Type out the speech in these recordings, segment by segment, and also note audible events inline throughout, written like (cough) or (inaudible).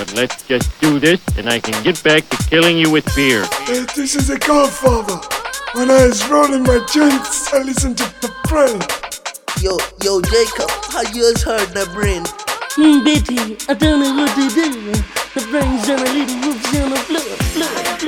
But let's just do this and I can get back to killing you with beer. Uh, this is a godfather. When I was rolling my joints, I listened to the brain. Yo, yo, Jacob, how yours heard the brain? Hmm, Betty, I don't know what to do. The brain's on a little whoops on the floor, floor, floor.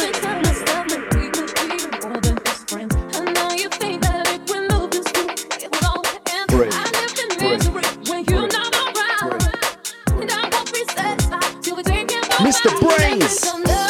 Mr. Brains.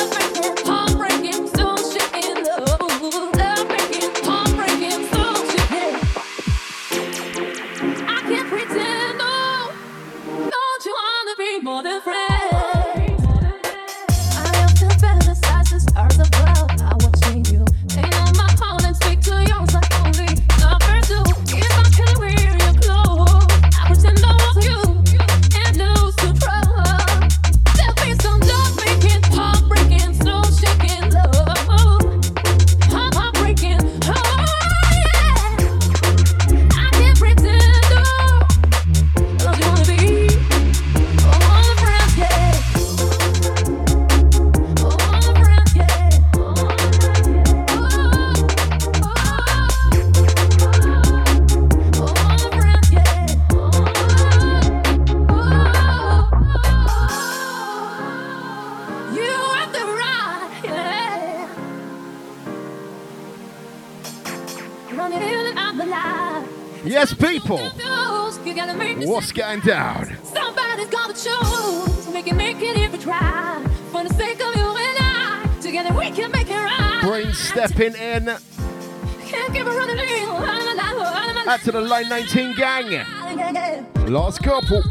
What's going down? Somebody's gotta choose. We can make it if we try. For the sake of you and I, together we can make it right. Brain stepping in. Can't keep it running Out to the line 19 gang. Last couple.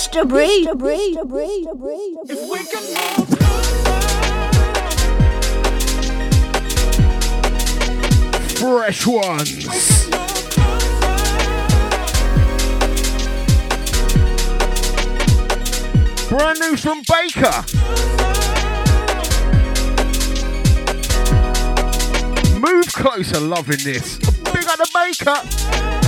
Mr. Brain. Mr. Brain. Mr. Brain. Mr. Brain. If we can Fresh ones. Brand new from Baker. Move closer, loving this. Big on the Baker.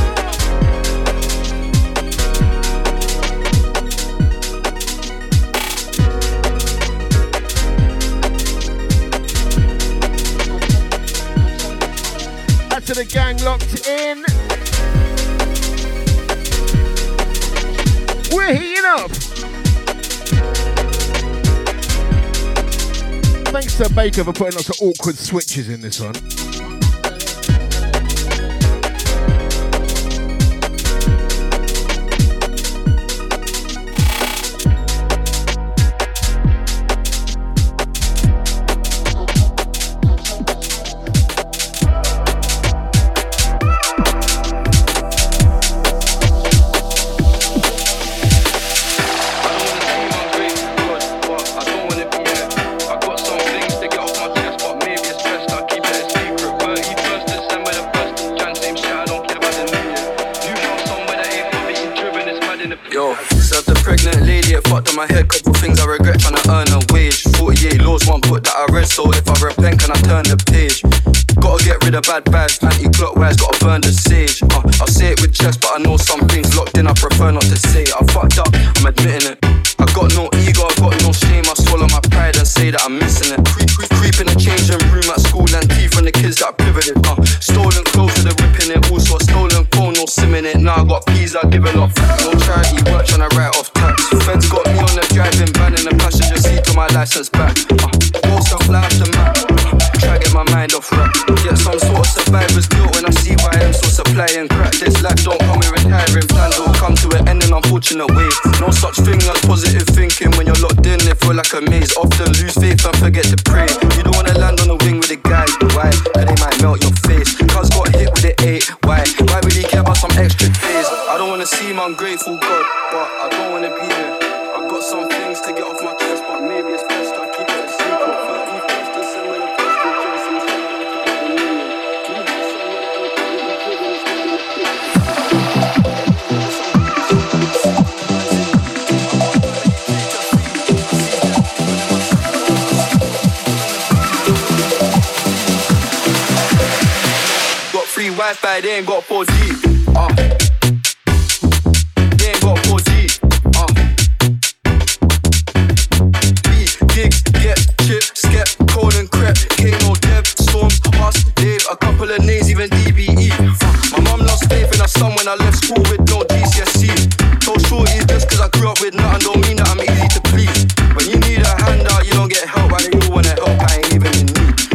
To the gang locked in. We're heating up. Thanks to Baker for putting lots of awkward switches in this one. One book that I read, so if I repent, can I turn the page? Gotta get rid of bad bads, anti clockwise, gotta burn the sage. Uh, I'll say it with chest, but I know some things locked in, I prefer not to say. I fucked up, I'm admitting it. I got no ego, I got no shame, I swallow my pride and say that I'm missing it. Creep, creep, creep in the changing room at school and teeth from the kids that I pivoted. Uh, stolen clothes with the ripping it, also stolen phone, no simming it. Now I got peas, I give it up. No charity work, trying to write license back. Uh, go fly off the map. Uh, try get my mind off rap. Get some sort of survivor's guilt when I see why I'm so supplying crack. This life don't come with retiring plans, will come to an end in unfortunate ways. No such thing as positive thinking when you're locked in, it feel like a maze. Often lose faith and forget to pray. You don't wanna land on the wing with the guys, why? Cause they might melt your face. Cuz got hit with the eight, why? Why would he care about some extra days? I don't wanna seem ungrateful, God, but I don't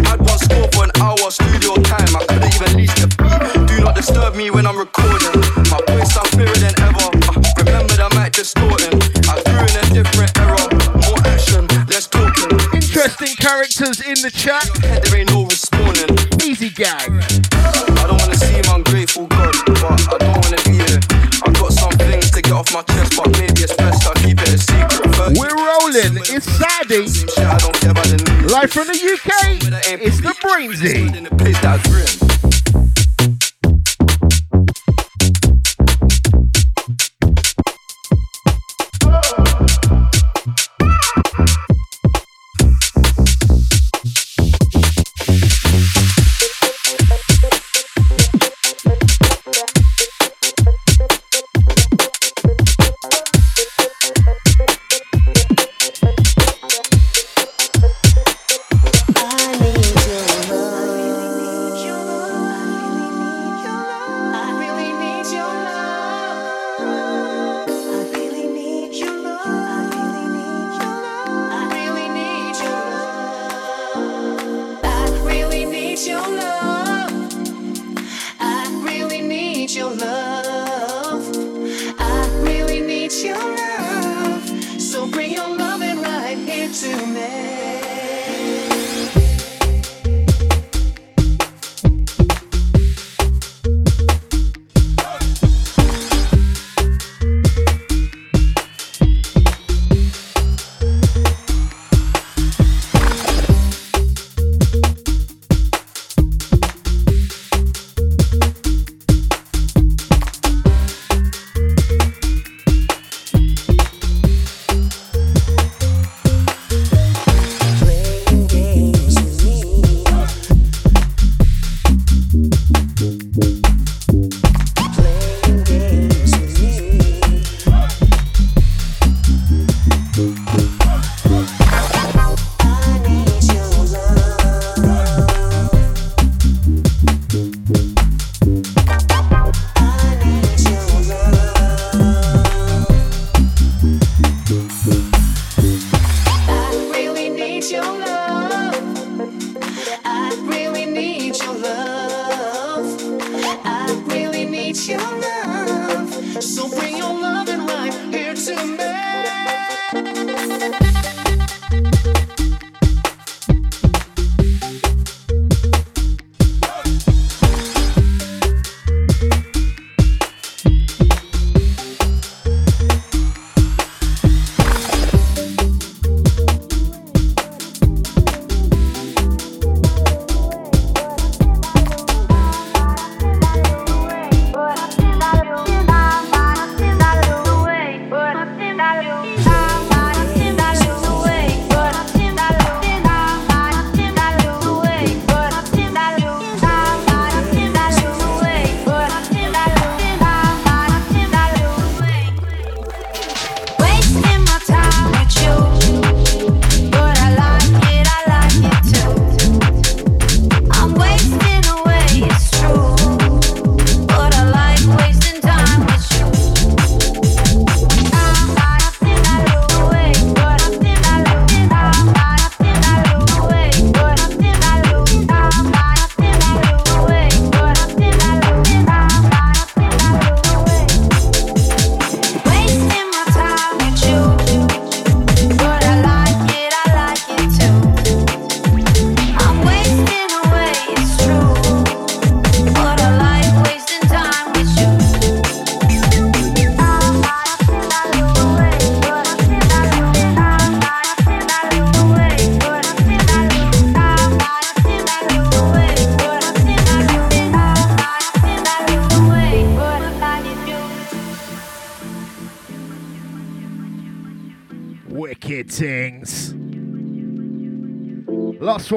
Had one score for an hour studio time. I Disturb me when I'm recording. My voice sounds clearer than ever. Uh, remember the mic distorting. I in a different era. More action, less talking. Interesting characters in the chat. There ain't no responding. Easy gang. I don't wanna seem ungrateful, God, but I don't wanna be here. I got some things to get off my chest, but maybe it's best I keep it a secret. We're rolling. It's Sadie. Live from the UK. It's the Brainsy.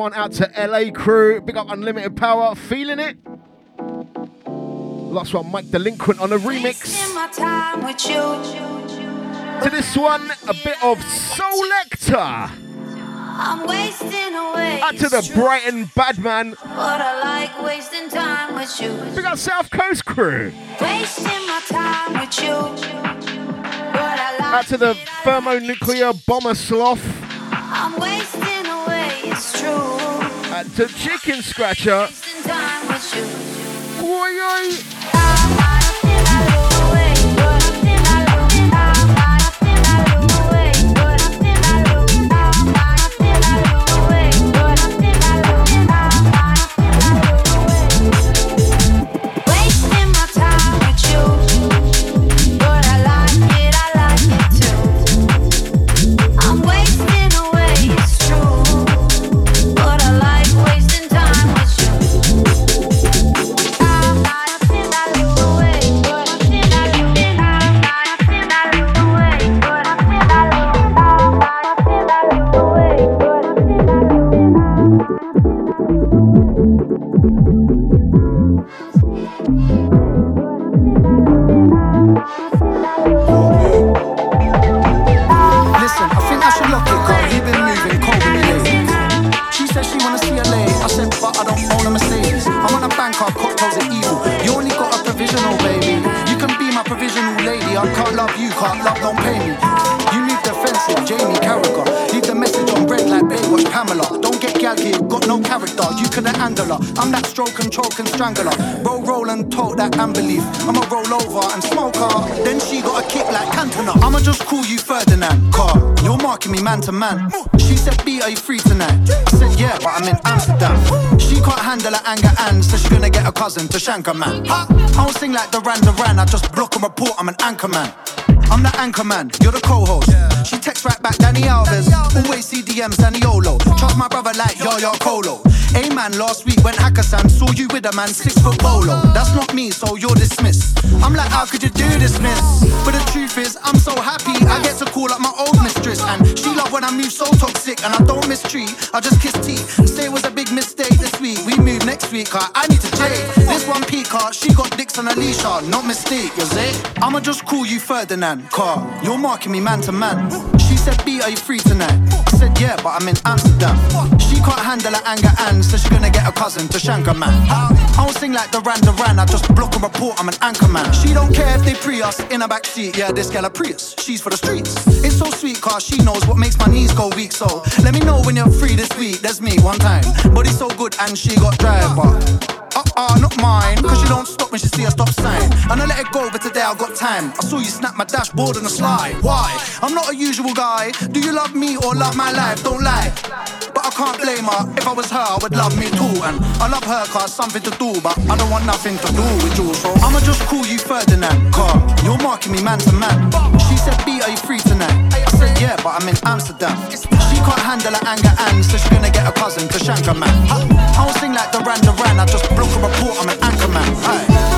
One out to LA crew. Big up Unlimited Power. Feeling it? Last one, Mike Delinquent on a remix. Wasting my time with you. To this one, a bit of Solector. I'm wasting away. Out to the true, Brighton Badman. But I like wasting time with you. Big up South Coast crew. Wasting my time with you. But I like Out to the thermonuclear bomber sloth. I'm wasting Uh, true. Out to Chicken Scratcher. Wasting can't love you, can't love, don't pay me. You need defensive, Jamie Carragher. Leave the message on red like Baywatch Pamela. Don't gal here, got no character. You couldn't handle her. I'm that stroke and choke and strangler. Roll, roll and talk that leaf. I'ma roll over and smoke her. Then she got a kick like Cantona. I'ma just call you Ferdinand. Car, you're marking me man to man. She said, B, are you free tonight? I said, yeah, but I'm in Amsterdam. She can't handle her anger and so she gonna get a cousin to shank a man. I don't sing like Duran Duran, I just block and report, I'm an anchor man. I'm the anchor man, you're the co-host. She texts right back, Dani Alves. Always see DMs, Danny Olo. Trust my brother like yo yo Colo. A man last week went Hakkasan, saw you with a man six foot polo. That's not me, so you're dismissed. I'm like, how could you do this, miss? But the truth is, I'm so happy. I get to call up my old mistress, and she love when I move so toxic, and I don't mistreat. I just kiss teeth. Say it was a big mistake this week. We move next week, car. I need to change. This one peak car, she got dicks on Alicia, not mistake, you see? I'ma just call you Ferdinand, car. You're marking me man to man. She said, B, are you free tonight? I said, yeah, but I'm in Amsterdam. She can't handle her anger and so she's gonna get a cousin to shank man. I don't sing like the Duran Duran, I just block and report, I'm an anchor man. She don't care if they pre us in a back seat, yeah, this gal a Prius. She's for the streets. It's so sweet, cause she knows what makes my knees go weak, so let me know when you're free this week. There's me one time. But Body's so good and she got drive, but uh-uh, not mine. Cause she don't stop when she see a stop sign. And I let it go, but today I got time. I saw you snap my dashboard on the slide. Why? I'm not a usual guy. Do you love me or love my life? Don't lie. But I can't blame her. If I was her, I would love me too. And I love her cause something to do, but I don't want nothing to do with you. So I'ma just call you Ferdinand. Car, you're marking me man to man. She said, B, are you free tonight? I said, yeah, but I'm in Amsterdam. She can't handle her anger and so she's gonna get a cousin to shank a man. I, don't sing like Duran Duran, I just block a report, I'm an anchor man. Aye.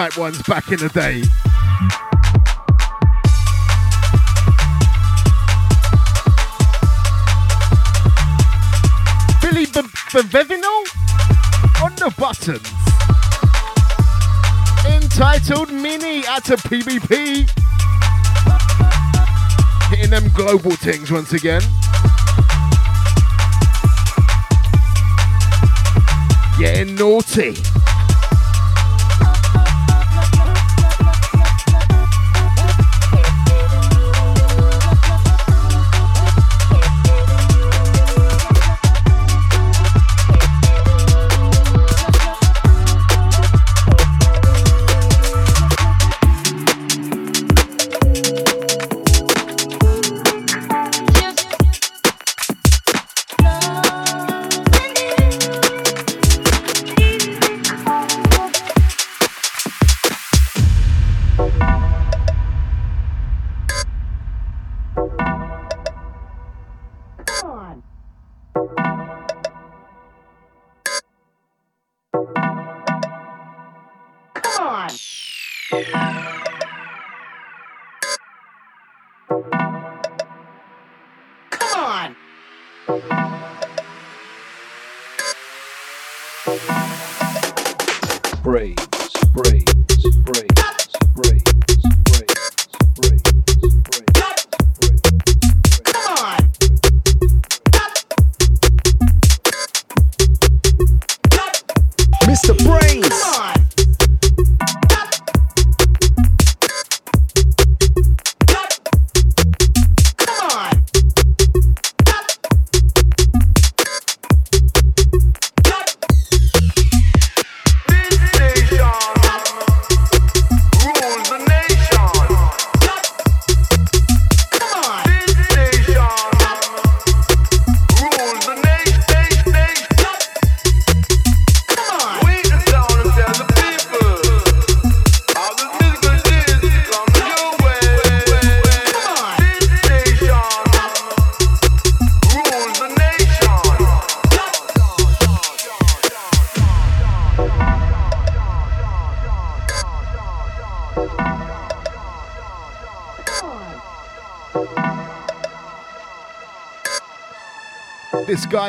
Type ones back in the day. Billy Bevevino on the buttons. Entitled Mini at a PvP. Hitting them global things once again. Getting naughty.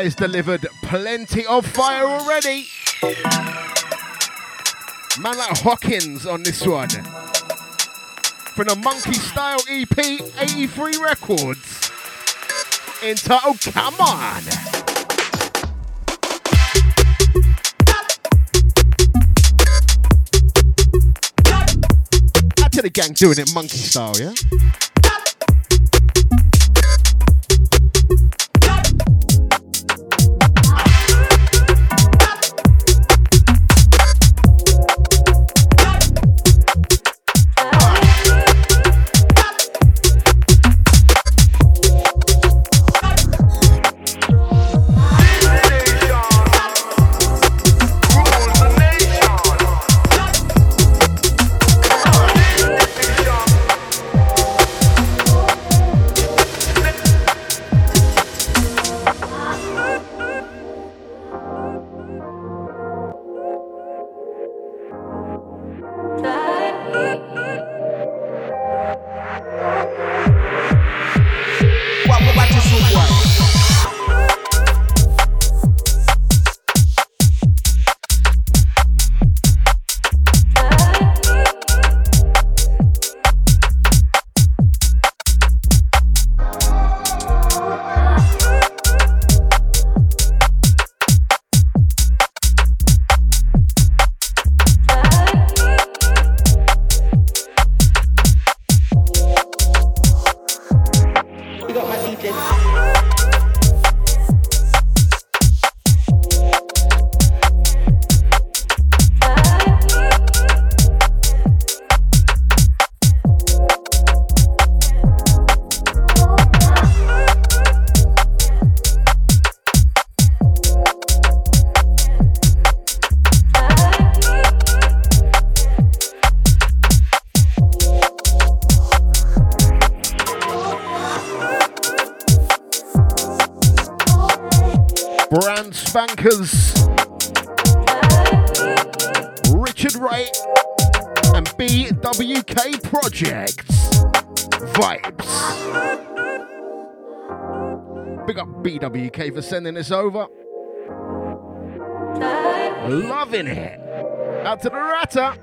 This guy has delivered plenty of fire already. Man like Hawkins on this one. From the Monkey Style EP 83 Records. Entitled Come On. To the gang doing it monkey style, yeah? Sending this over. Loving it. Out to the Ratter.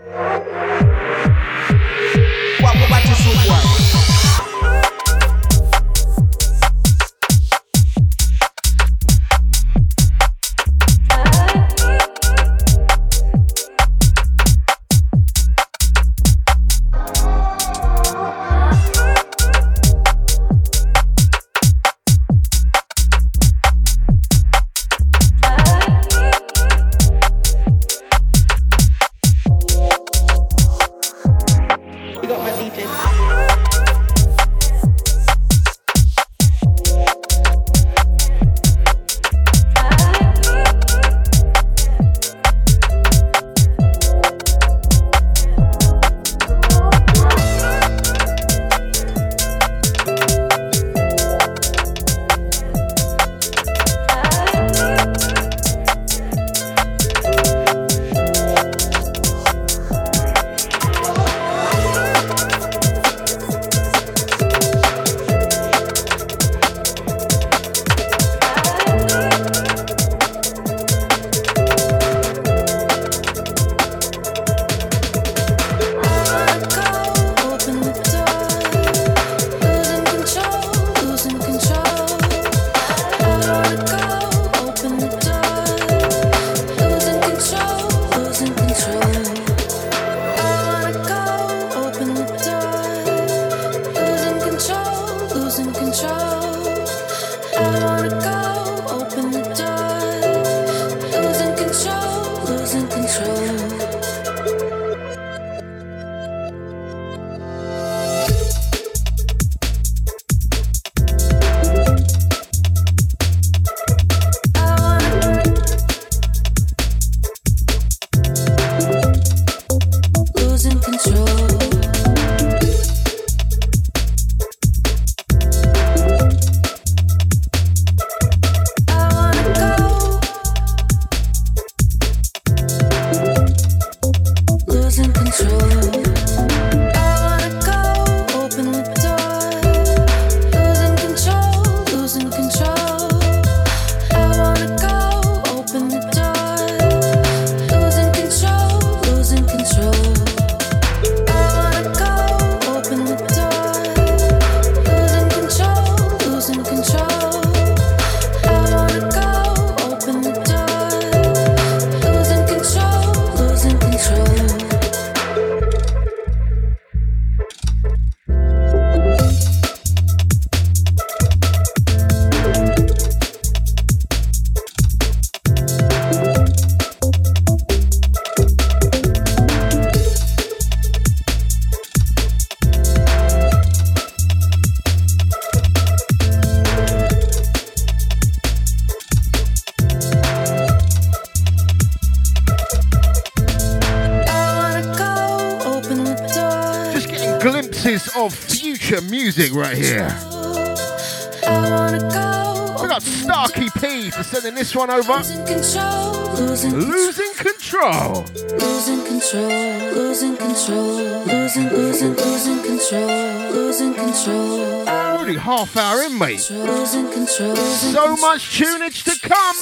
sending this one over. Losing control. Losing control. Losing control. Losing control. Losing, losing, losing control. Losing control. Already half hour in, mate. So much tunage to come.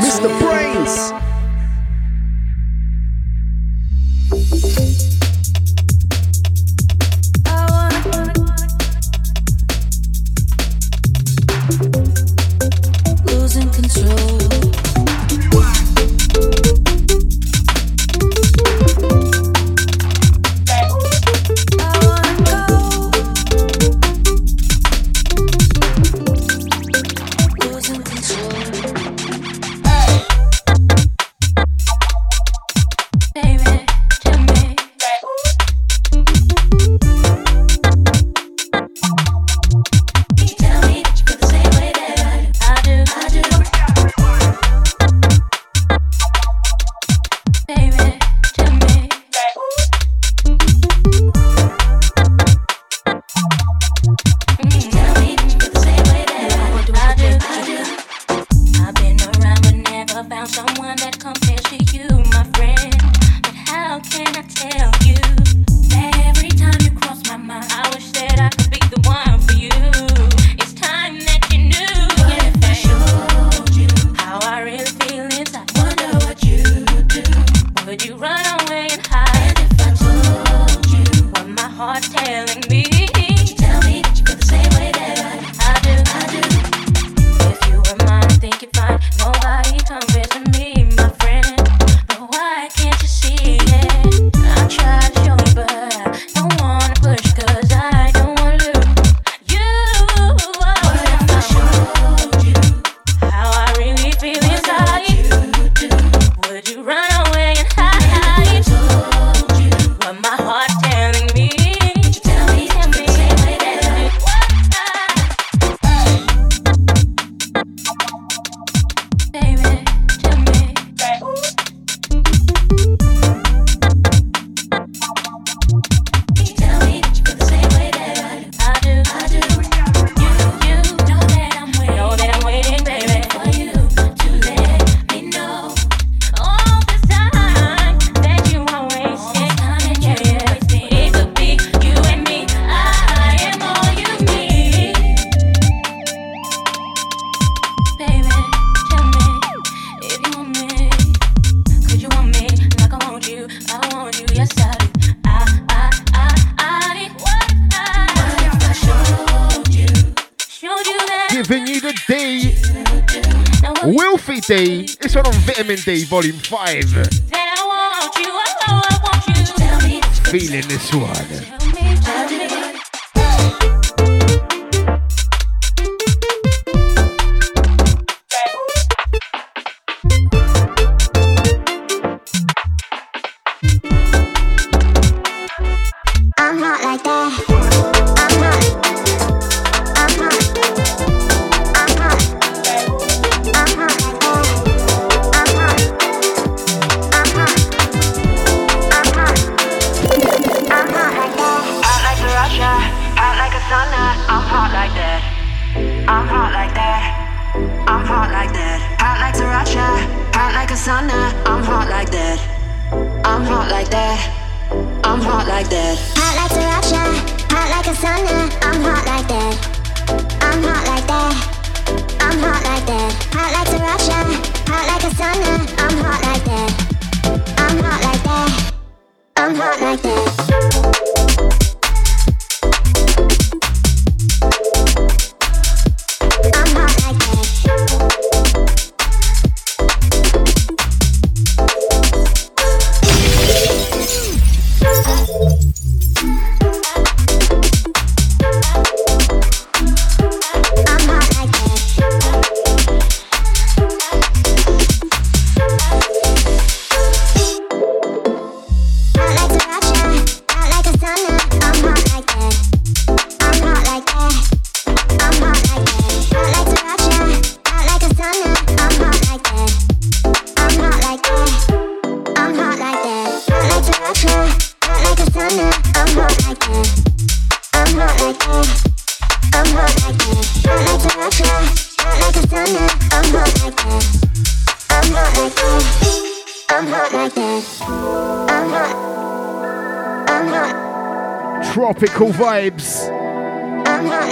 Mr. Brains. Volume 5. Vibes.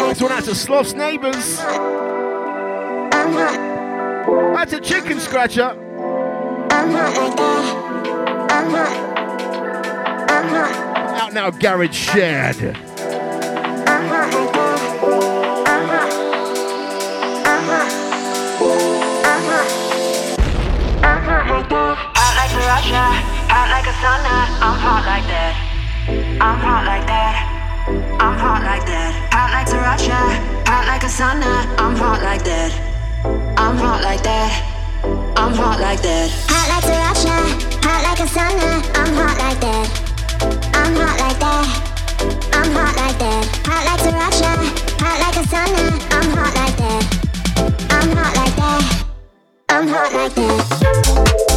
This one out to Sloth's neighbours. That's a Chicken Scratcher. Out now, Garage Shared. Hot like Sriracha, hot like a sauna. Sriracha, hot like a sauna. I'm hot like that. I'm hot like that. I'm hot like that. Hot like Sriracha, hot like a sauna. I'm hot like that. I'm hot like that. I'm hot like that. Hot like Sriracha, hot like a sauna. I'm hot like that. I'm hot like that. I'm hot like that.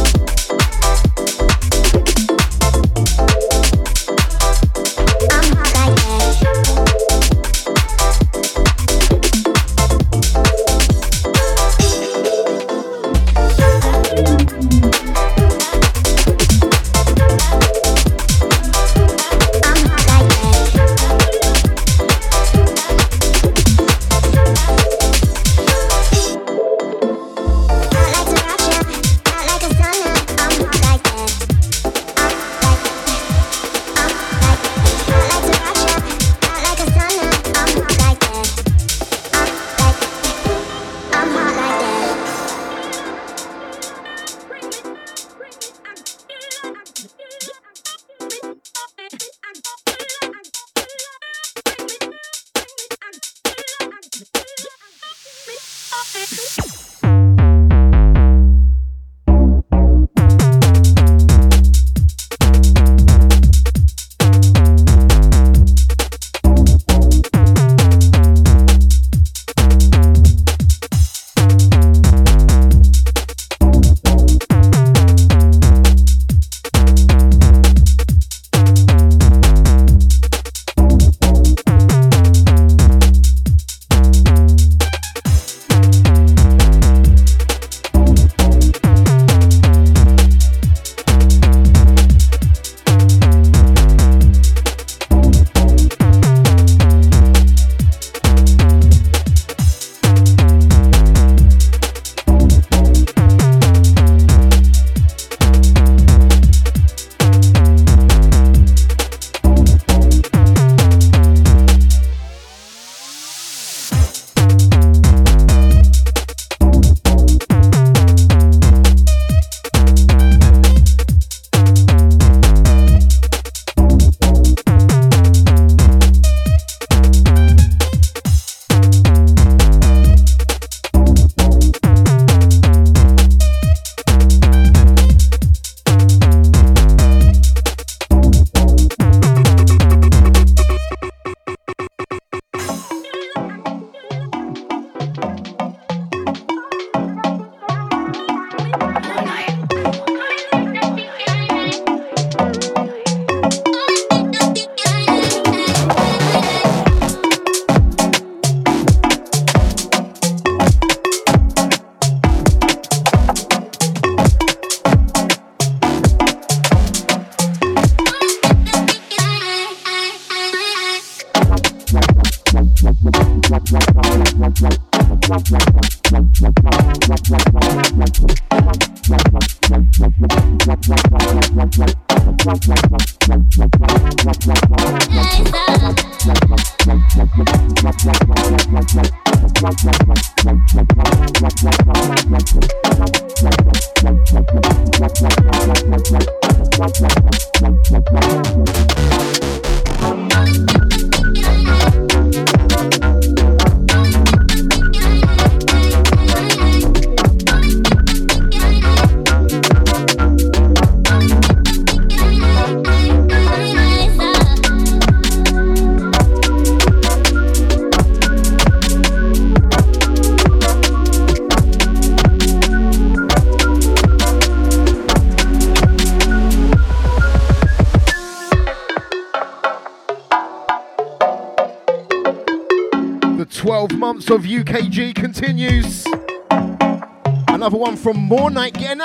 From More Night getting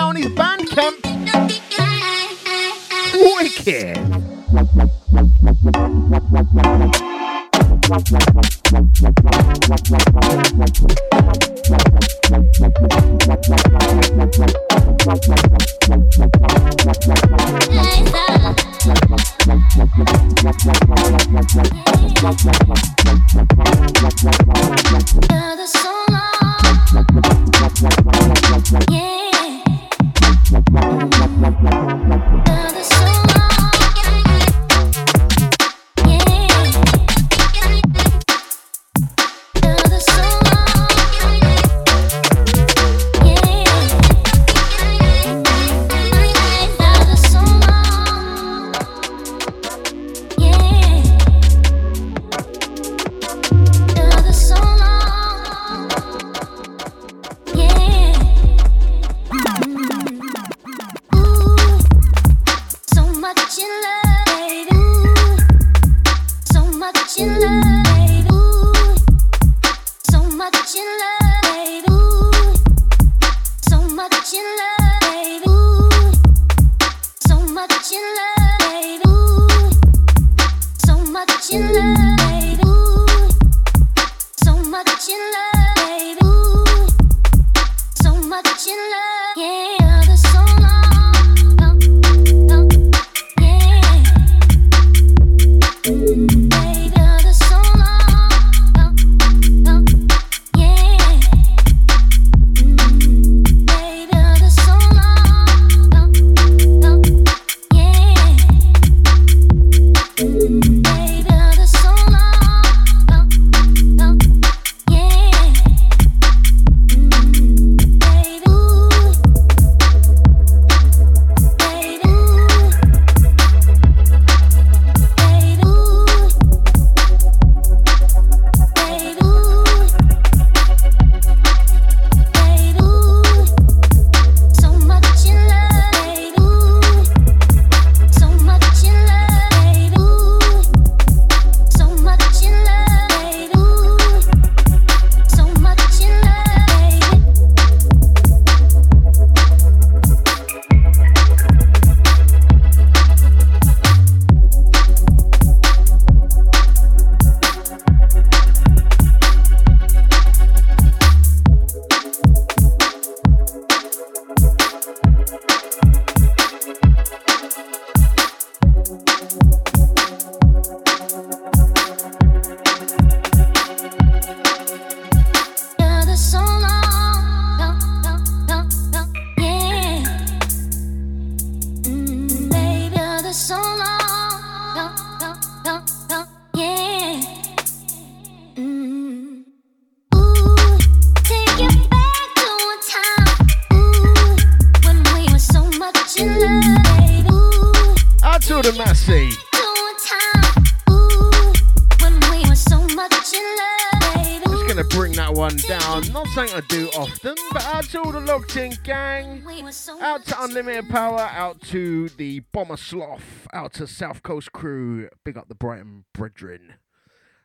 Sloth out to South Coast Crew. Big up the Brighton Brethren.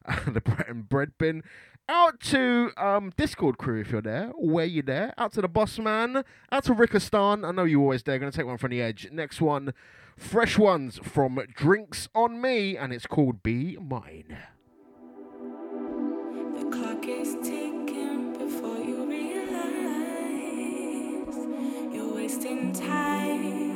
(laughs) the Brighton Bread Bin. Out to um, Discord crew if you're there. Where you there? Out to the boss man. Out to Rickistan. I know you always there. Gonna take one from the edge. Next one, fresh ones from Drinks on Me, and it's called Be Mine. The clock is ticking before you realize you're wasting time.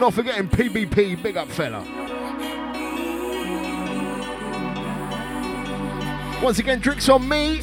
Not forgetting PBP, big up fella. Once again, drinks on me.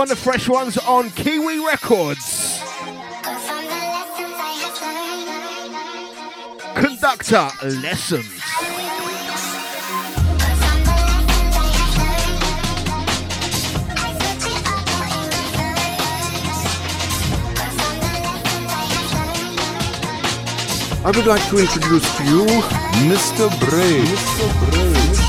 One of the fresh ones on Kiwi Records. Conductor Lessons. I would like to introduce to you Mr. Bray. Mr. Bray.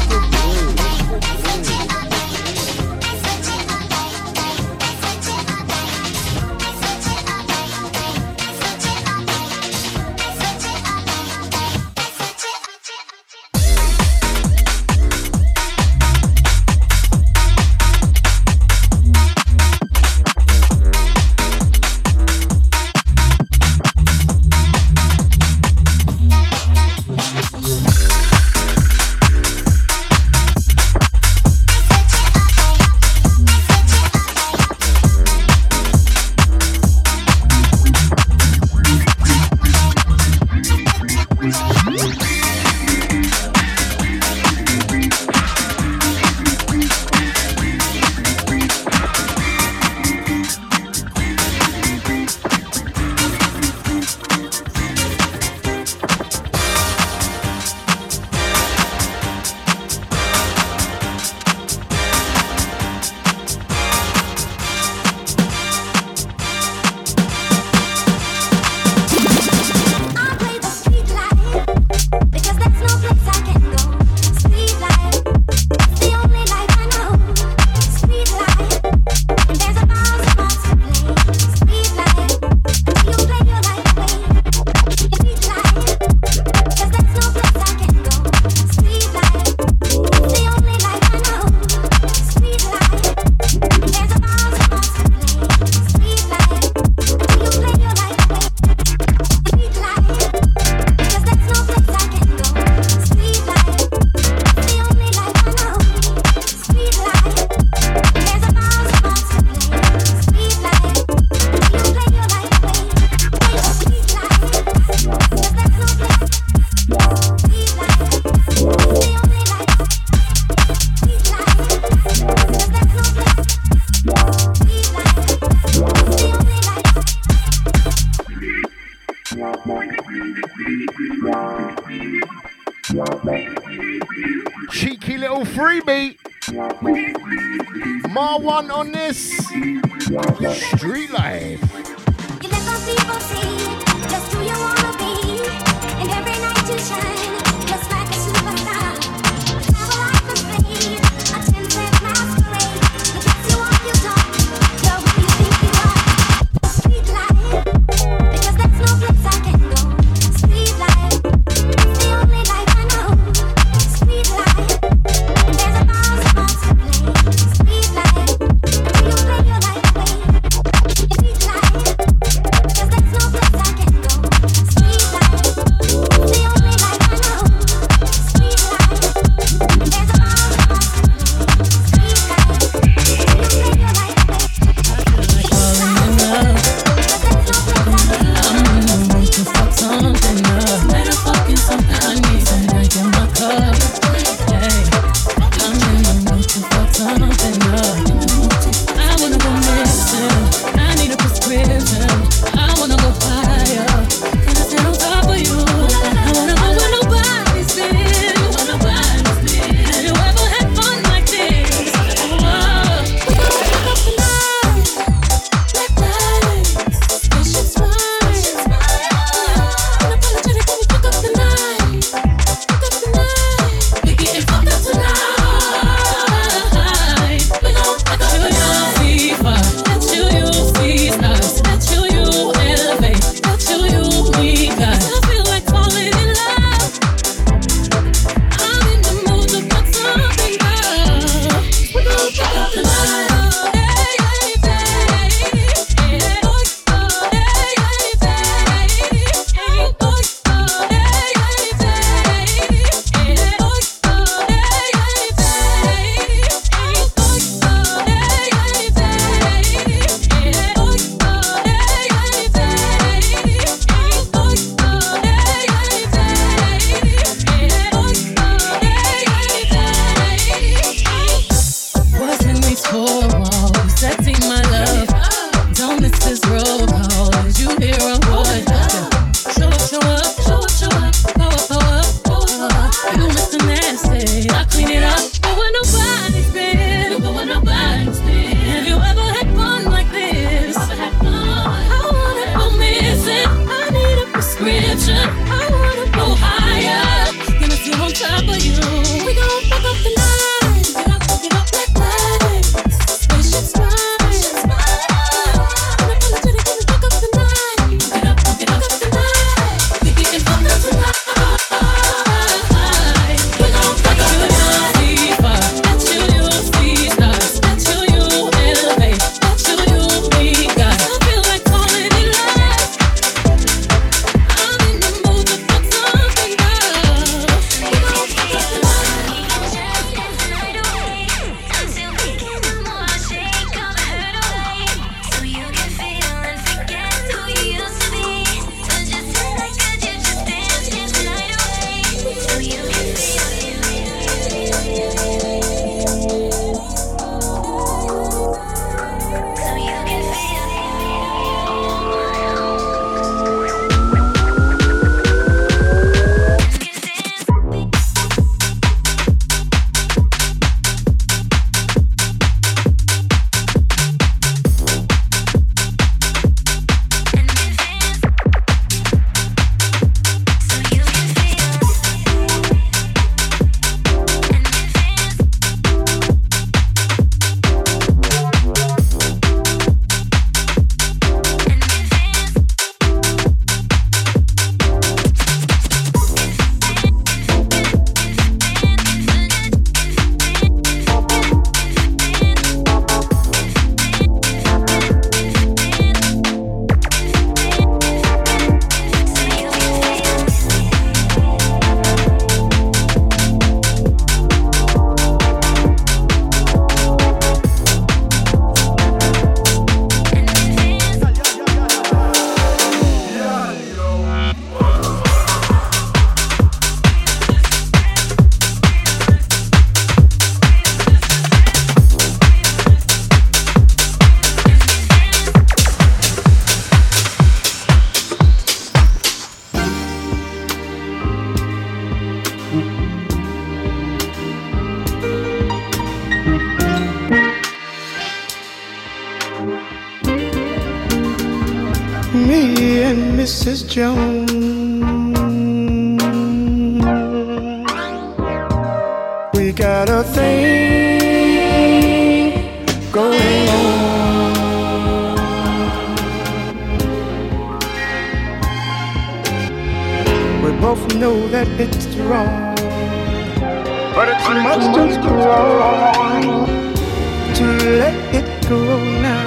Let it go now.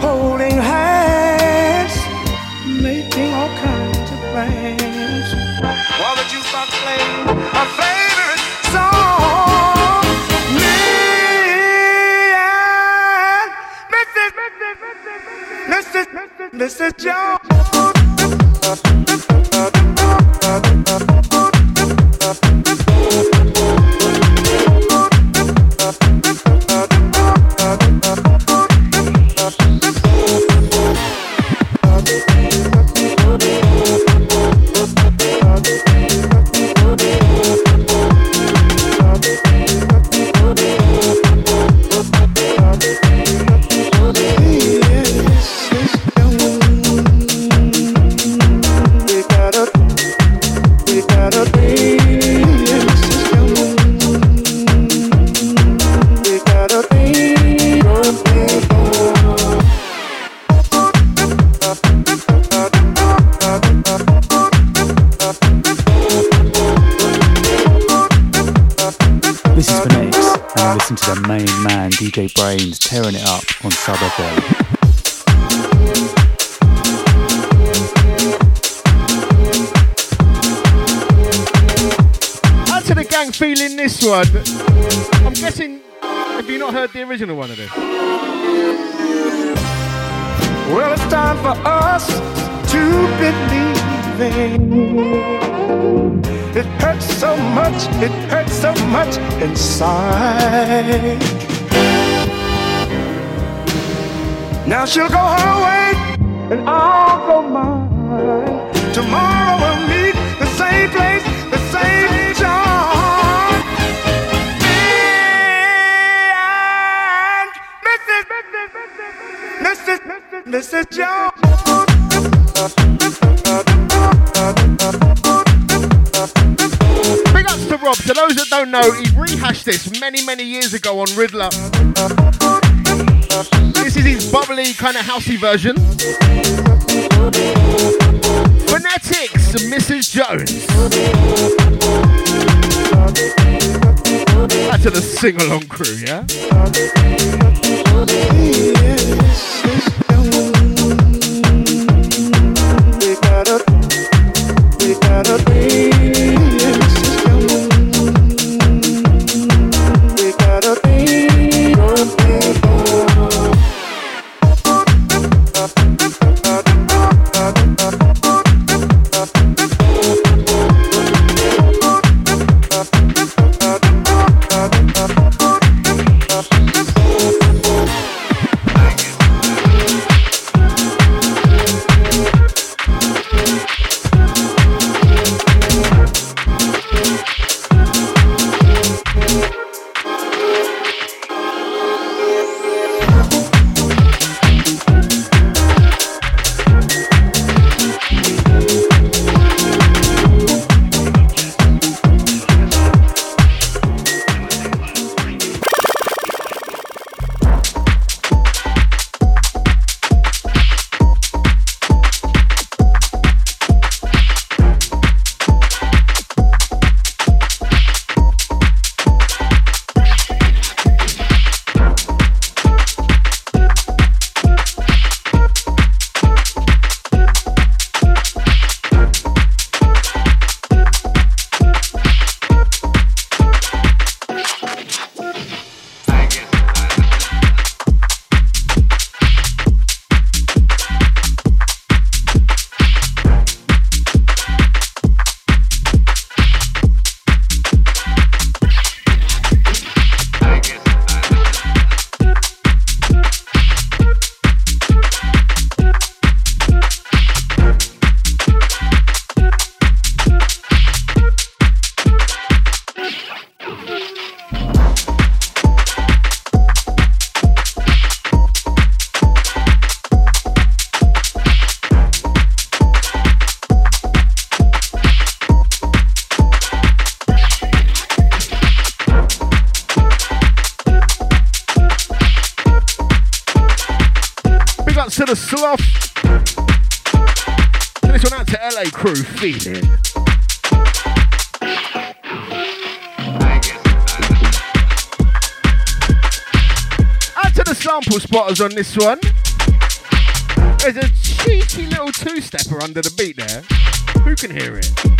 Holding hands, making all kinds of plans. While the jukebox playing our favorite song, me and Mrs. Mrs. Mrs. Jones. DJ Brains, tearing it up on Sub FM. To the gang feeling this one. I'm guessing, have you not heard the original one of this? Well, it's time for us to believe in. It hurts so much, it hurts so much inside. Now she'll go her way, and I'll go mine. Tomorrow we'll meet the same place, the same time. Me and Mrs. Mrs. Mrs. Jones. Big ups to Rob. To those that don't know, he rehashed this many, many years ago on Riddler. This is his bubbly, kind of housey version. Phonetics, Mrs. Jones. Back to the sing along crew, yeah? feeling. To the sample spotters on this one. There's a cheeky little two-stepper under the beat there. Who can hear it?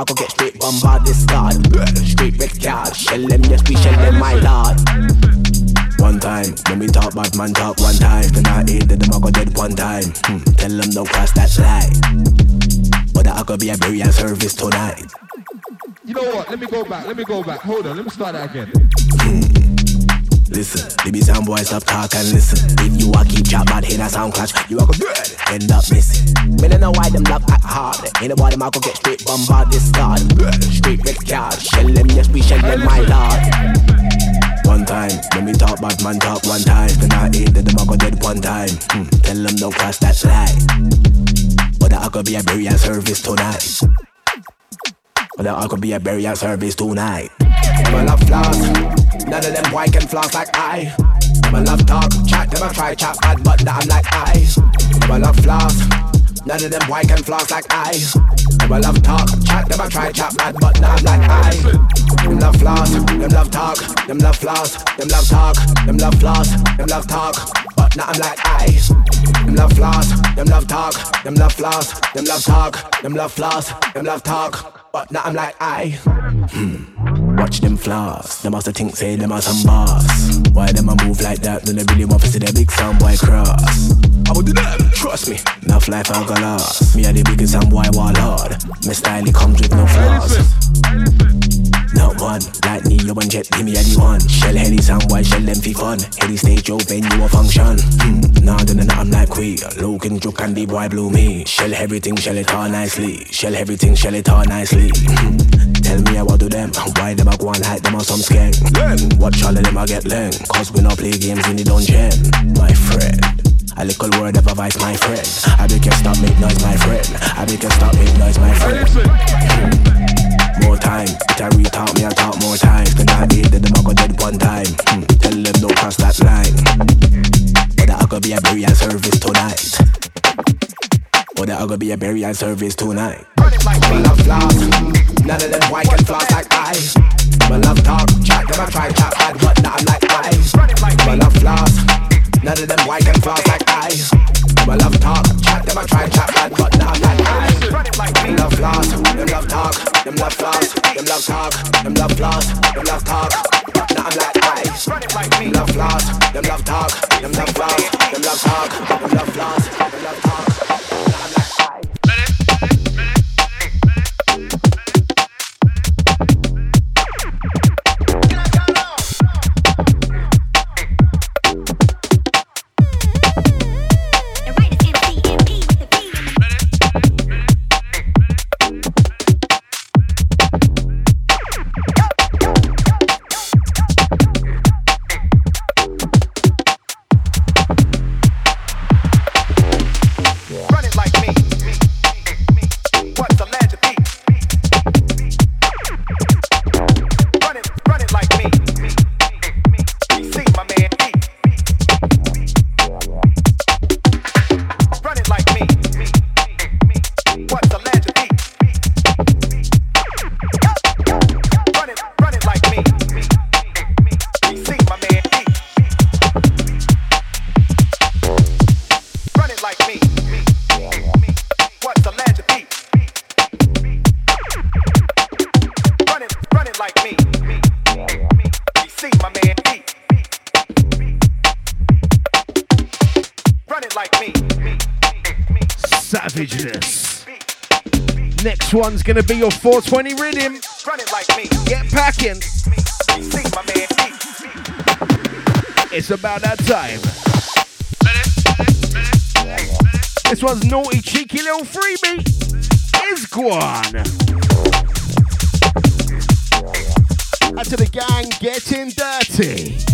Ma go get straight bombard this card. Straight red card, shell them, yes we shell them, my lord. One time, when we talk bad man talk one time. Then I hate that them go dead one time. Hmm, tell them don't cross that line. But I could be a burial service tonight. You know what? Let me go back. Let me go back. Hold on. Let me start that again. Listen, baby sound boy, stop talk and listen. If you a keep chat bad head a sound clash, you a go dead, end up missing. Me don't know why them love act hard. Ain't nobody ma go get straight bombard this card. Straight red card, shell them, yes we shell them, my lord. One time, when we talk bad man talk one time. Then I hate that them a go dead one time. Hmm, tell them don't cross that line. But I could be a burial service tonight. But I could be a burial service tonight. Them a love floss, none of them boy can floss like I. Them a love talk, chat, them a try chat bad, but that I'm like I. A love floss, none of them boy can floss like I. A love talk, chat, a try chat bad, but I'm like I. Them love floss, them love talk, them love floss, them love talk, them love floss, them love talk, but now I'm like I. Them love floss, them love talk, them love floss, them love talk, them love floss, them love talk, but now I'm like I. Hmm. Watch them flaws, them also think say them are some boss. Why them a move like that? Then they really want to see the big sound boy cross. I would do them, trust me. Enough life I got lost. Me are the biggest sound boy warlord. My style comes with no flaws. Not one, like Neo and Jet, give me a the one. Shell heli sound boy, shell them fi fun. Heli stage open, you a function. Hmm. Nah, then nah, I'm like queer. Logan joke and the boy blew me. Shell everything, shell it all nicely. Shell everything, shell it all nicely. Hmm. Tell me I what do them, why them a go and hide them on some skank. Learn, watch all of them I get learn. Cause we not play games in the dungeon. My friend. A little word of advice, my friend. I be can stop make noise, my friend. I be can stop make noise, my friend. More time, it a retalk me, I talk more time. Then I them a go dead one time. Hmm. Tell them don't cross that line. But that could be a burial service tonight. But that could be a burial service tonight. My love floss, none of them white can floss like I. My love talk, chat them a try chat bad, but now I'm like I. My love floss, none of them white can floss like I. My love talk, chat them a try chat bad, but I'm like I. Them love floss, them love talk, them love floss, them love talk, them love floss, them love talk. Now I'm like I. Them love floss, them love talk, them love floss, them love talk, them love floss, them love talk. gonna be your 420 rhythm. Run it like me. Get packing. It's about that time. This one's naughty, cheeky little freebie. Is Guan. And to the gang getting dirty.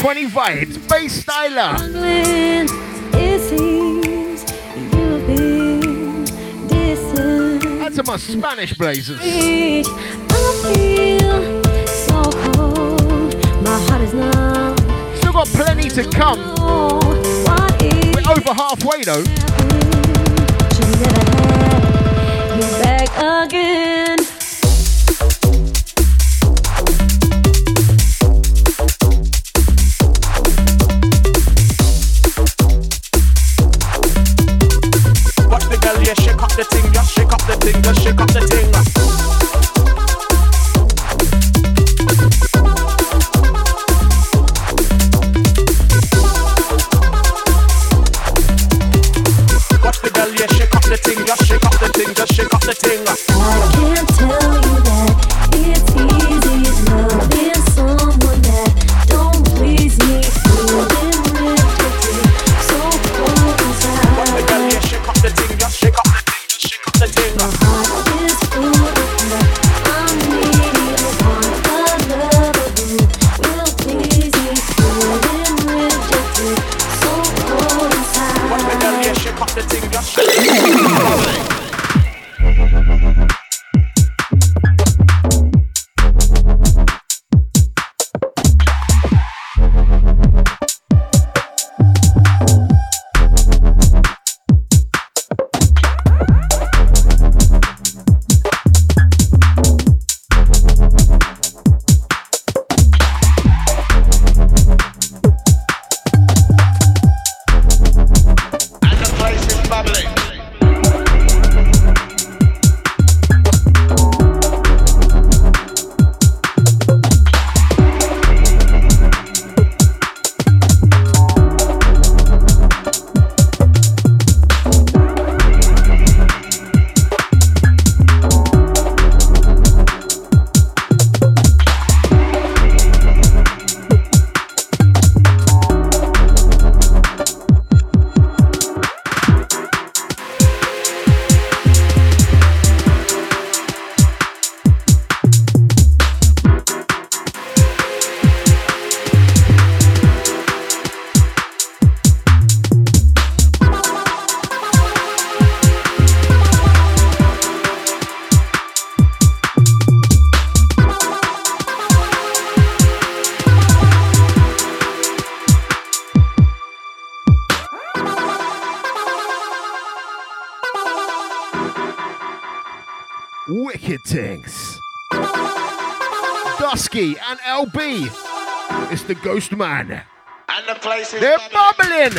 20 vibes, bass styler. That's my Spanish blazers. Still got plenty to come. We're over halfway though. You back again. The Ghost Man. And the place is They're bubbling.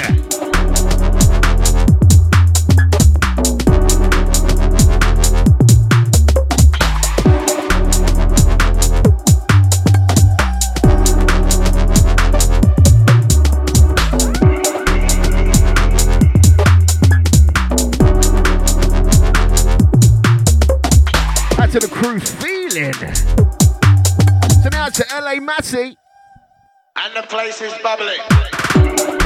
Out to the crew feeling. So now to LA Massey. And the place is bubbling.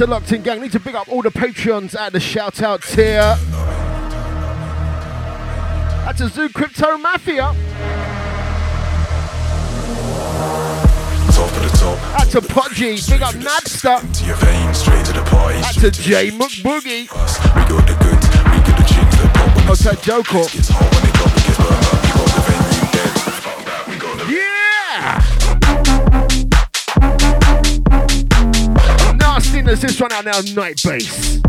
to Locked In Gang. Need to pick up all the Patreons at the shout out tier. That's a Zoo Crypto Mafia. The. That's a Big up Napster. Into your veins, straight to the party. That's a J McBoogie. We got the goods, we got the chicks, pop. Joker. Our night base.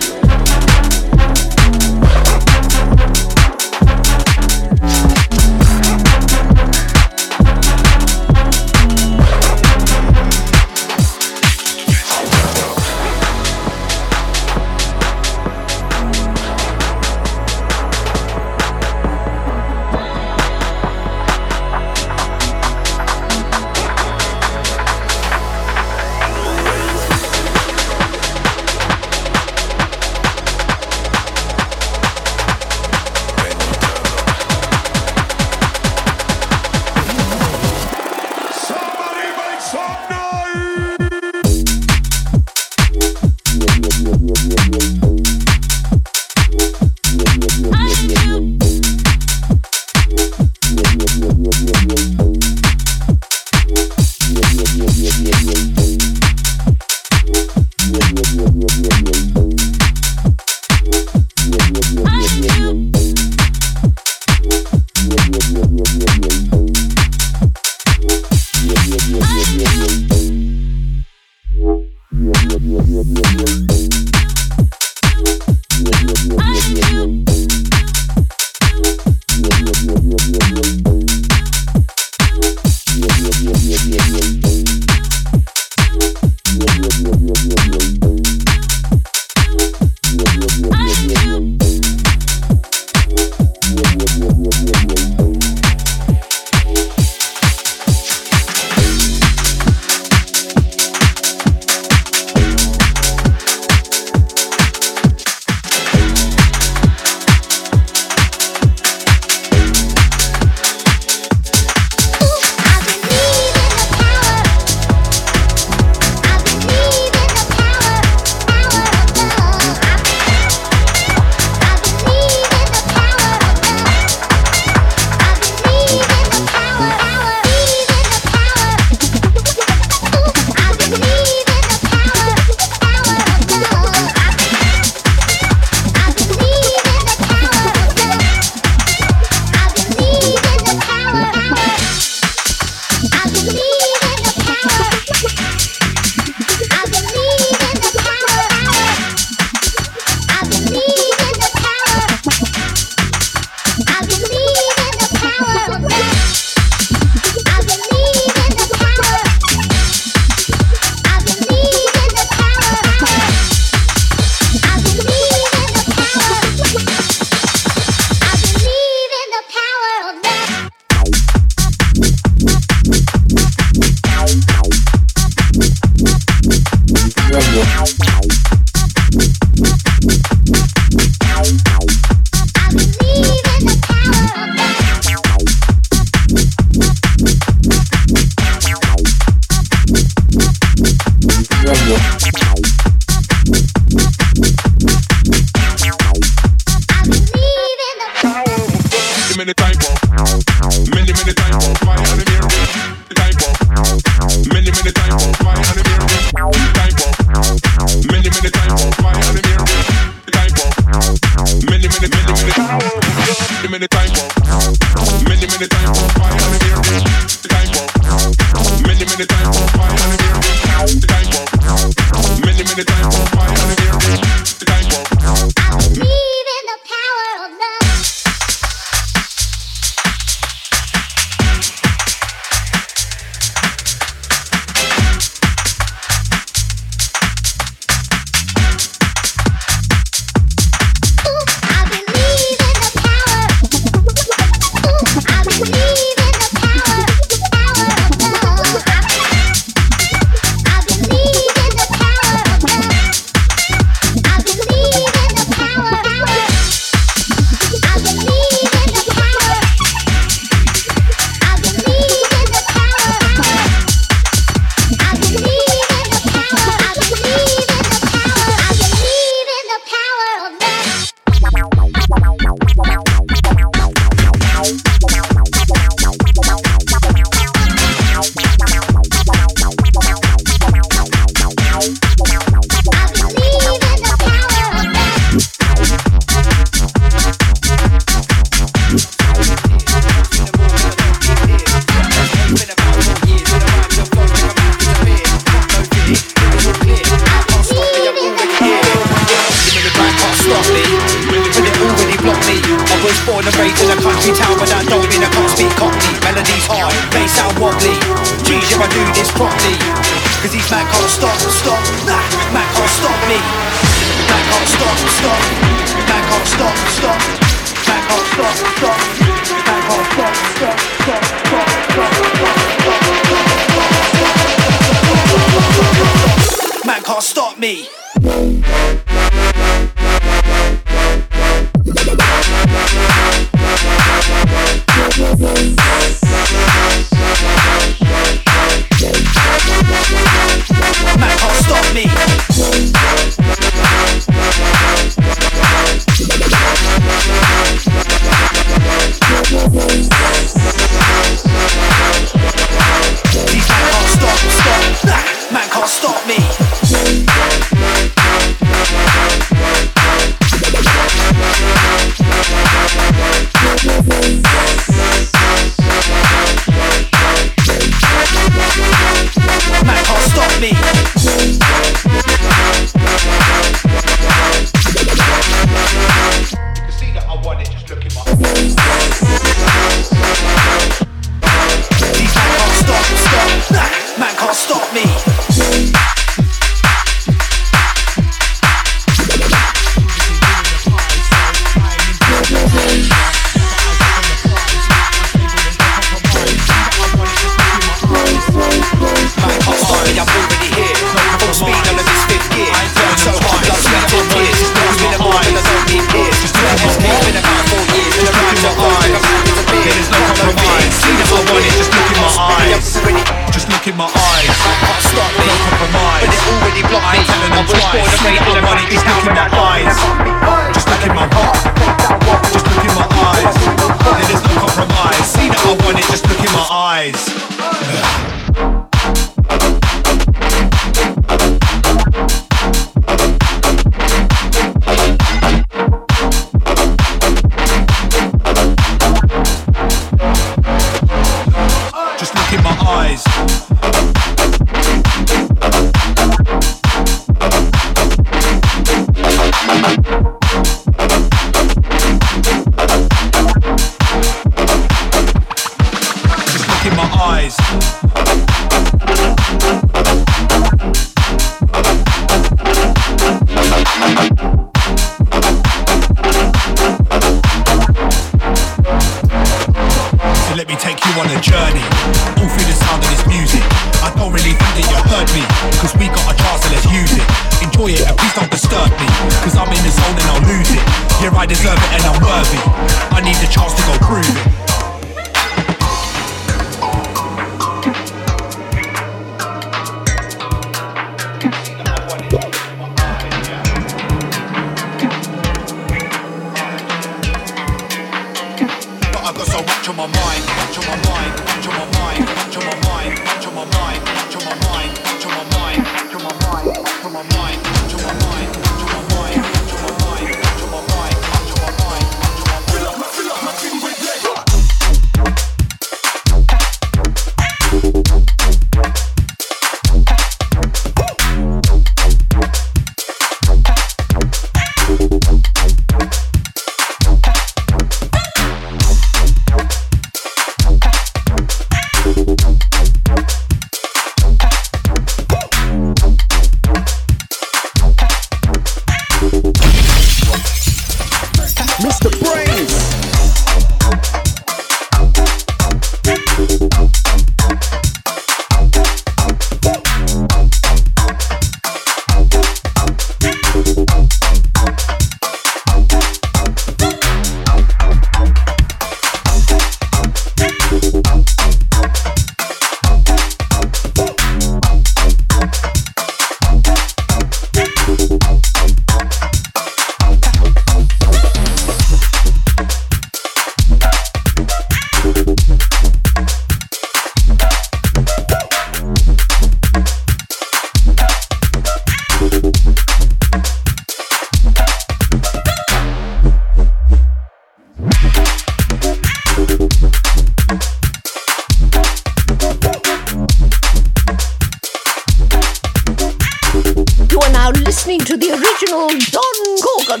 Now listening to the original Don Gorgon,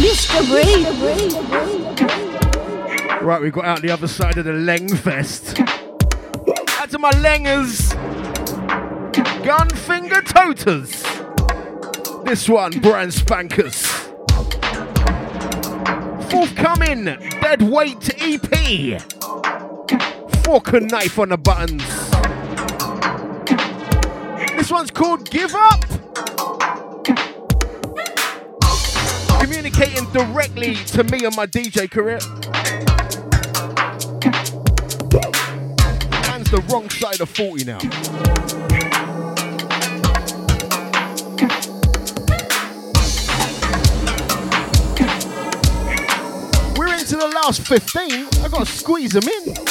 Mr. Right, we got out the other side of the Leng Fest. Out to my Lengers. Gunfinger Toters. This one, Brand Spankers. Forthcoming, Dead Weight EP. Fork and knife on the buttons. This one's called Give Up. Communicating directly to me and my DJ career. Man's the wrong side of 40 now. We're into the last 15. I gotta squeeze them in.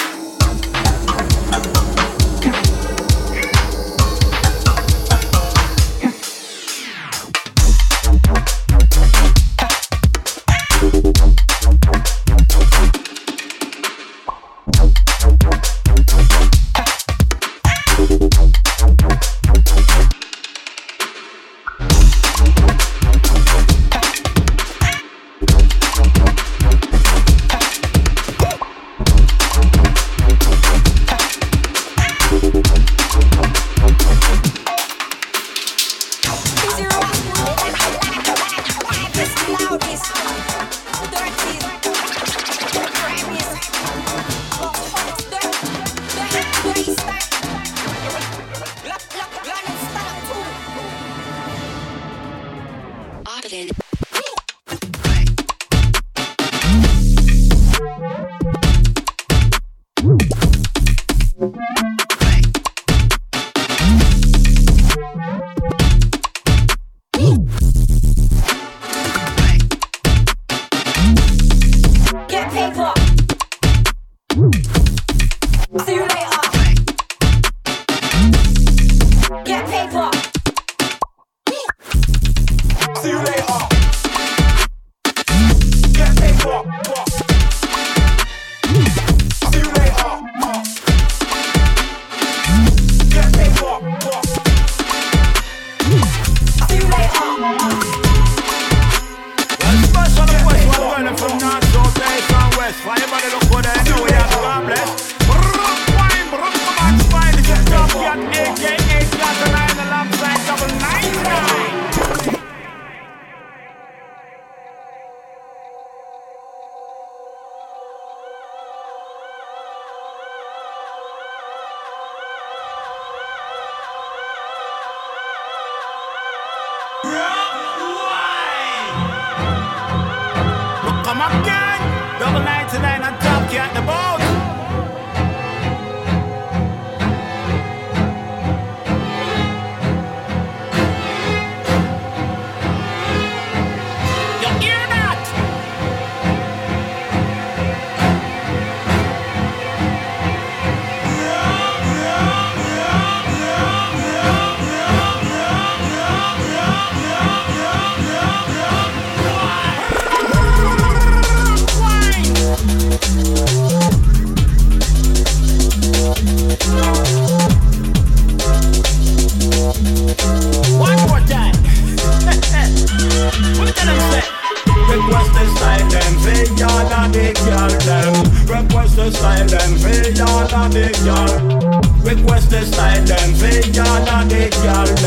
Say y'all a big girl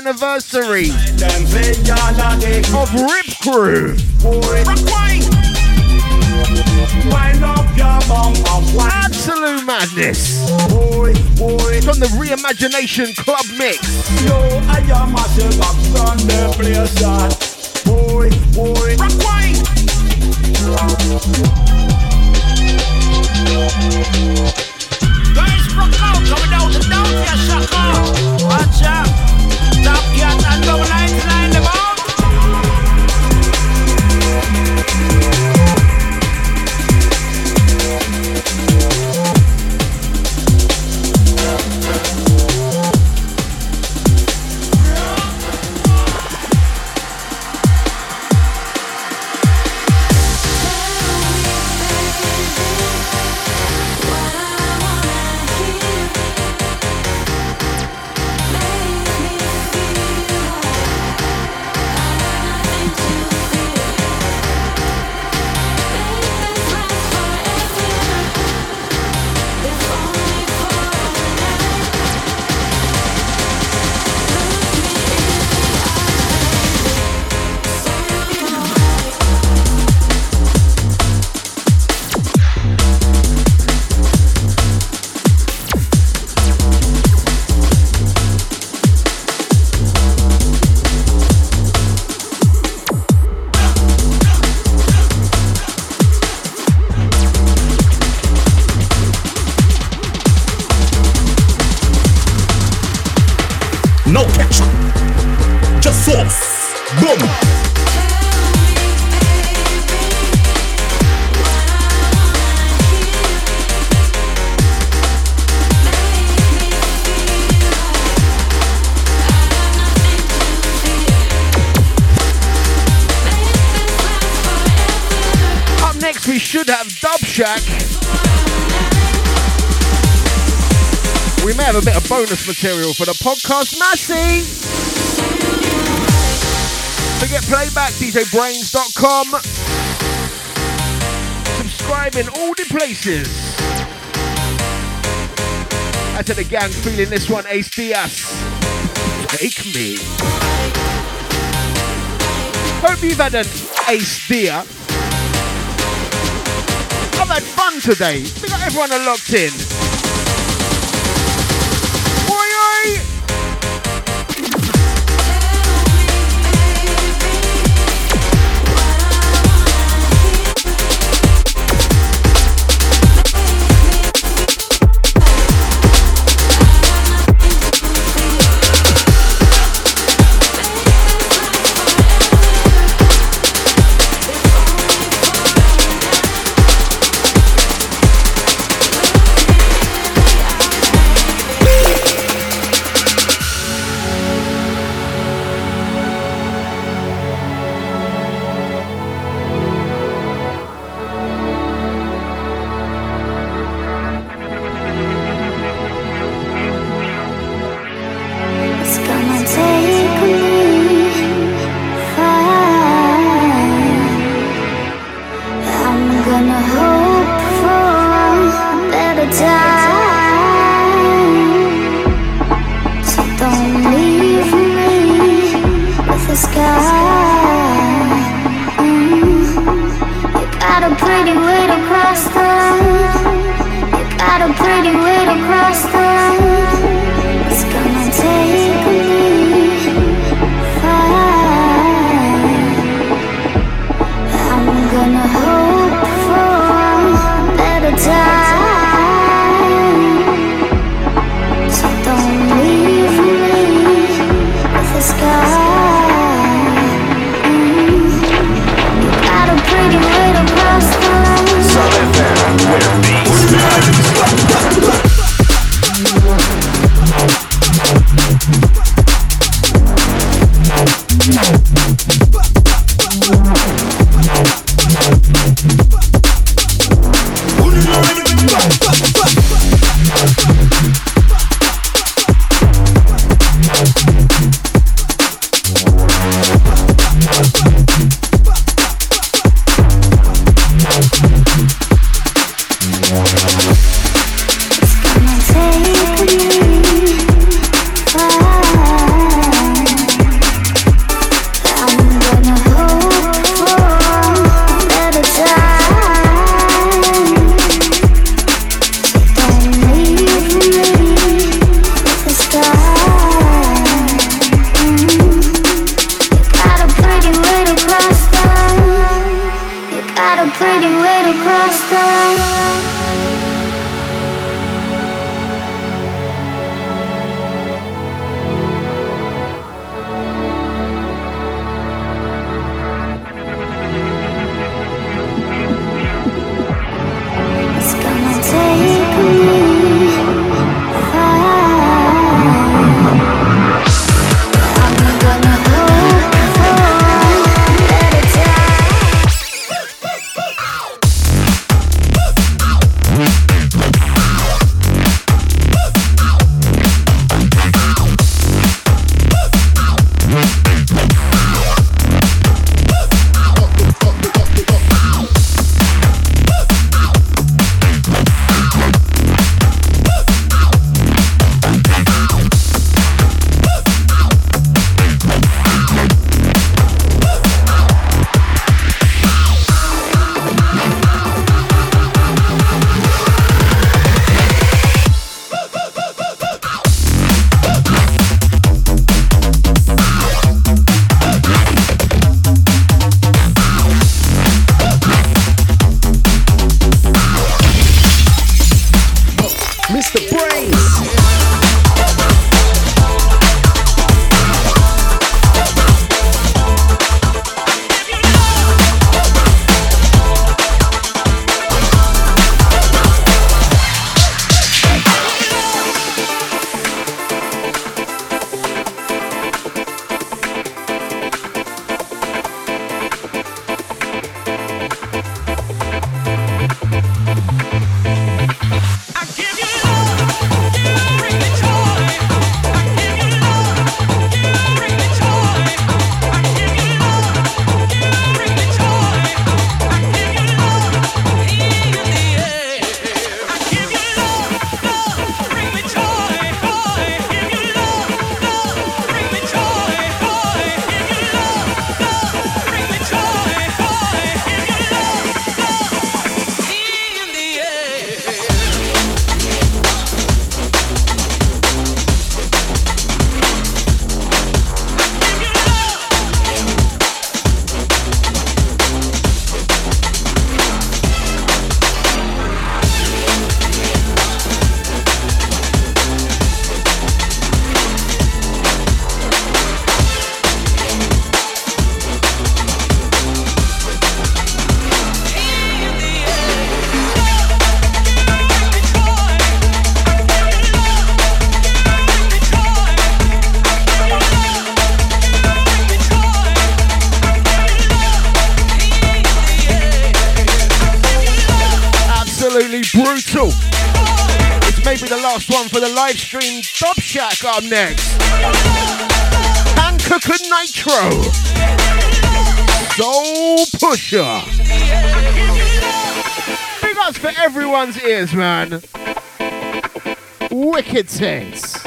anniversary of Rip Crew. Absolute madness. From the Reimagination Club Mix. For the podcast, Massey. Forget playback, djbrains.com. Subscribe in all the places. Out to the gang feeling this one, Ace Diaz. Take me. Hope you've had an Ace Dia. I've had fun today. We got everyone locked in. Up next. Hand Cooker Nitro. Soul Pusher. Big ups for everyone's ears, man. Wicked things.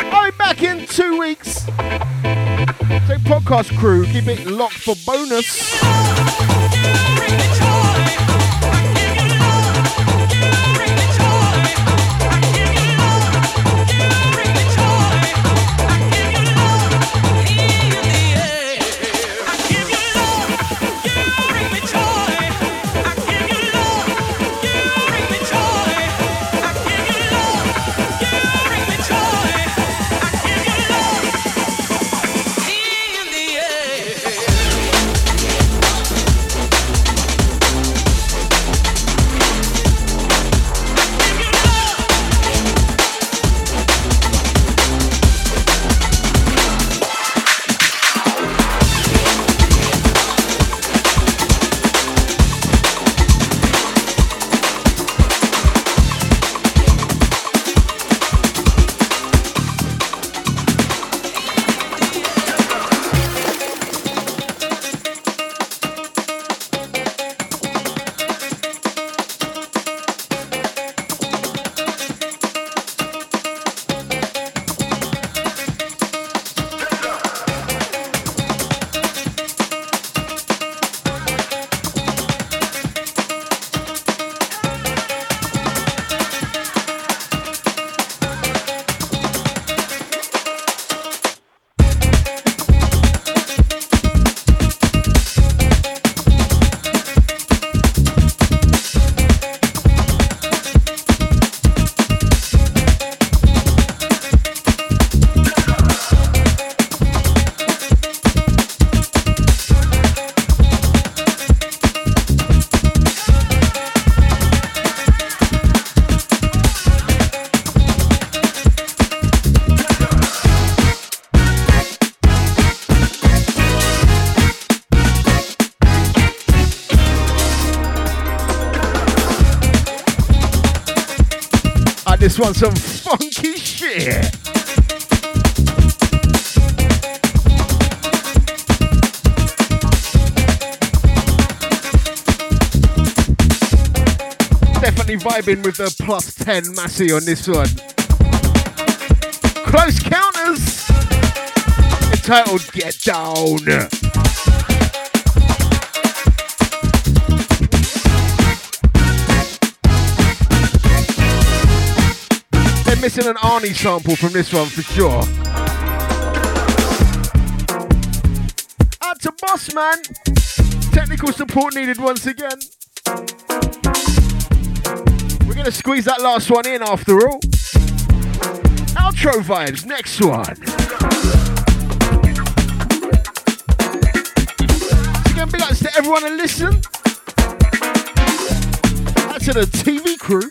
I'll be back in two weeks. So podcast crew, keep it locked for bonus. This one's some funky shit. Definitely vibing with the plus 10 Massey on this one. Close counters. Entitled Get Down. They're missing an Arnie sample from this one for sure. Out to Boss Man. Technical support needed once again. We're gonna squeeze that last one in after all. Outro vibes, next one. Again, big ups to everyone and listen. Out to the TV crew.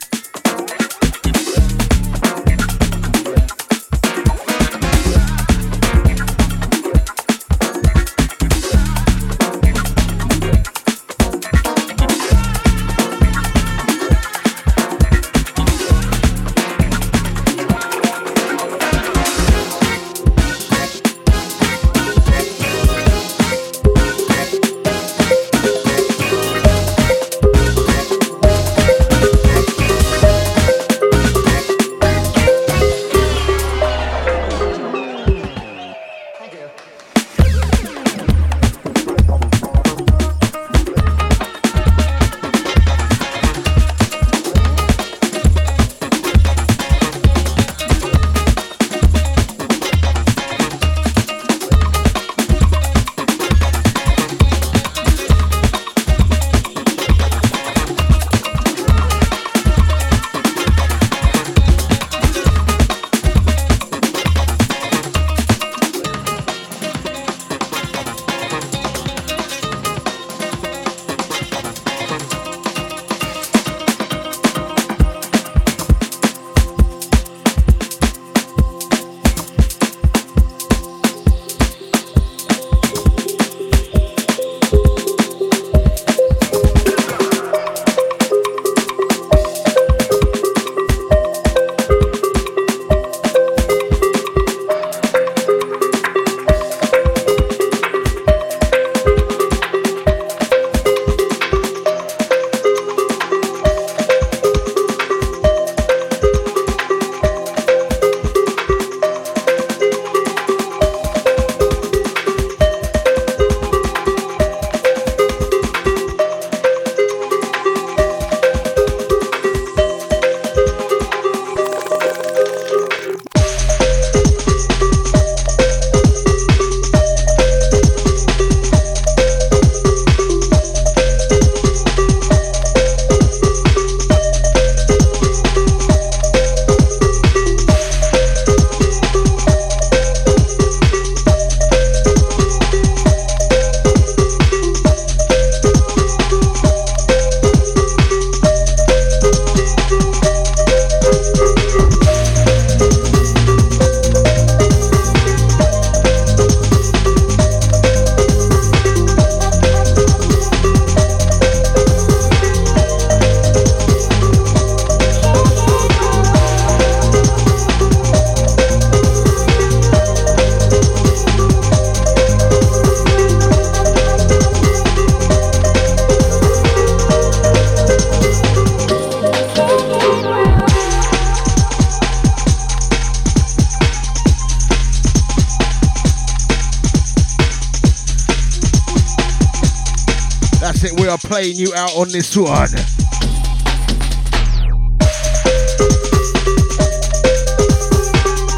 Playing you out on this one.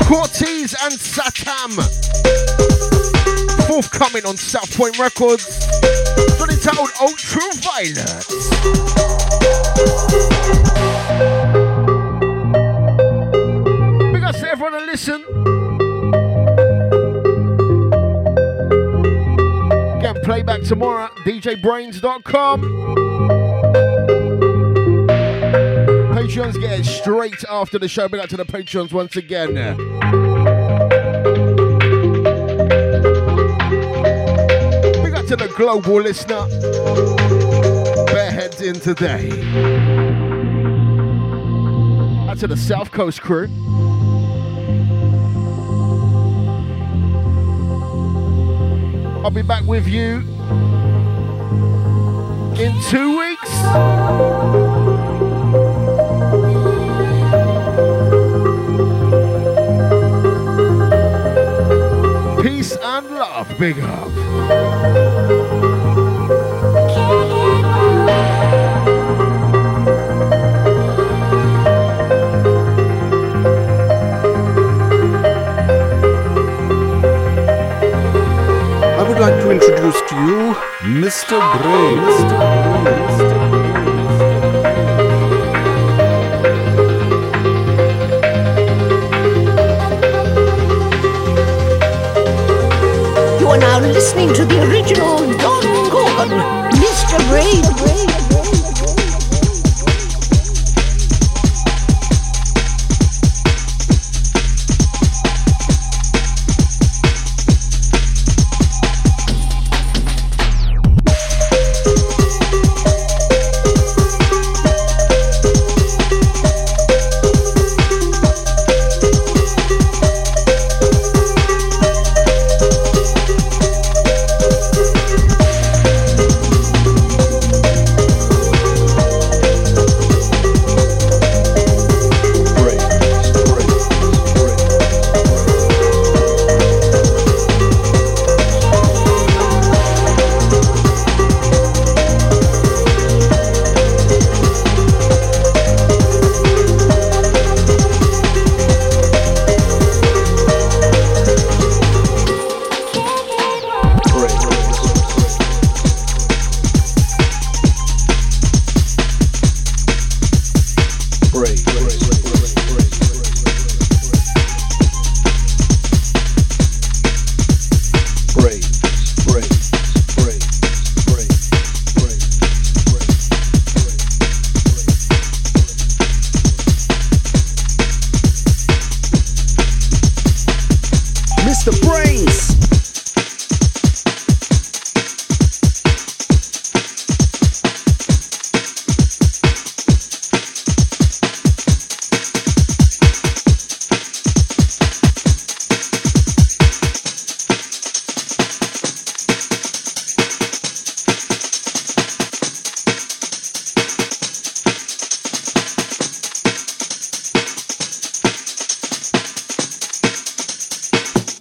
Cortez and Satam. Forthcoming on South Point Records. Got entitled Ultraviolet. Playback tomorrow at djbrains.com. Patreons get it straight after the show. Big up to the Patreons once again. Big up to the global listener. Bare heads in today. Out to the South Coast crew. I'll be back with you in two weeks. Peace and love, big up. Would like to introduce to you Mr. Bray. Mr. Bray. Mr. You are now listening to the original Don Gorgon, Mr. Brain.